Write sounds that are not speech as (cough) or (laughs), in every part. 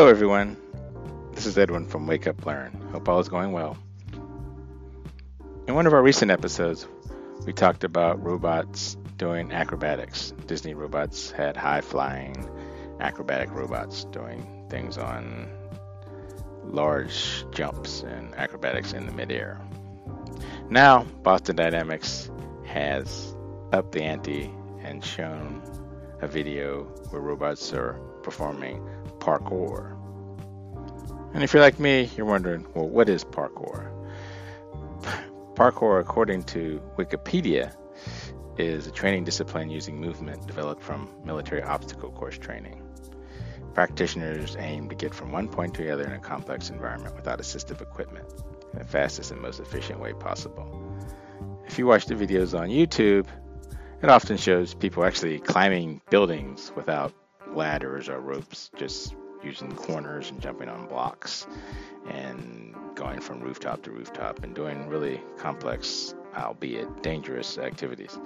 everyone. This is Edwin from Wake Up Learn. Hope all is going well. In one of our recent episodes, we talked about robots doing acrobatics. Disney robots had high flying acrobatic robots doing things on large jumps and acrobatics in the midair. Now, Boston Dynamics has upped the ante and shown a video where robots are performing parkour. And if you're like me, you're wondering, well, what is parkour? Parkour, according to Wikipedia, is a training discipline using movement developed from military obstacle course training. Practitioners aim to get from one point to the other in a complex environment without assistive equipment in the fastest and most efficient way possible. If you watch the videos on YouTube, it often shows people actually climbing buildings without ladders or ropes, just using corners and jumping on blocks and going from rooftop to rooftop and doing really complex, albeit dangerous activities.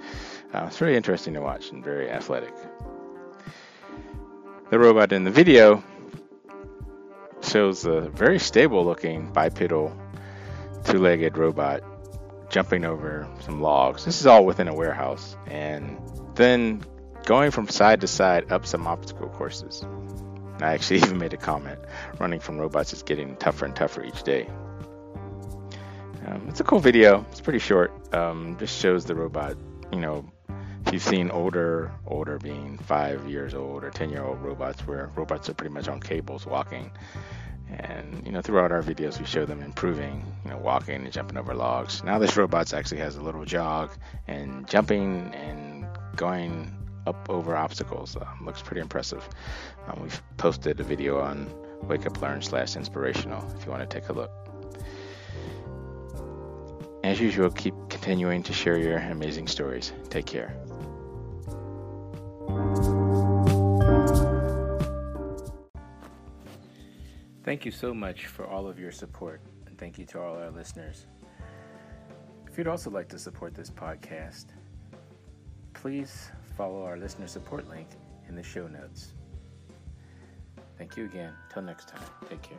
Uh, it's very interesting to watch and very athletic. The robot in the video shows a very stable looking bipedal two legged robot jumping over some logs. This is all within a warehouse. And then going from side to side up some obstacle courses. I actually (laughs) even made a comment running from robots is getting tougher and tougher each day. Um, it's a cool video. It's pretty short. Um, just shows the robot. You know, if you've seen older, older being five years old or ten year old robots, where robots are pretty much on cables walking. And you know, throughout our videos, we show them improving. You know, walking and jumping over logs. Now this robot actually has a little jog and jumping and going up over obstacles. Uh, looks pretty impressive. Um, we've posted a video on Wake Up Learn slash inspirational if you want to take a look. As usual, keep continuing to share your amazing stories. Take care. Thank you so much for all of your support, and thank you to all our listeners. If you'd also like to support this podcast, please follow our listener support link in the show notes. Thank you again. Till next time, take care.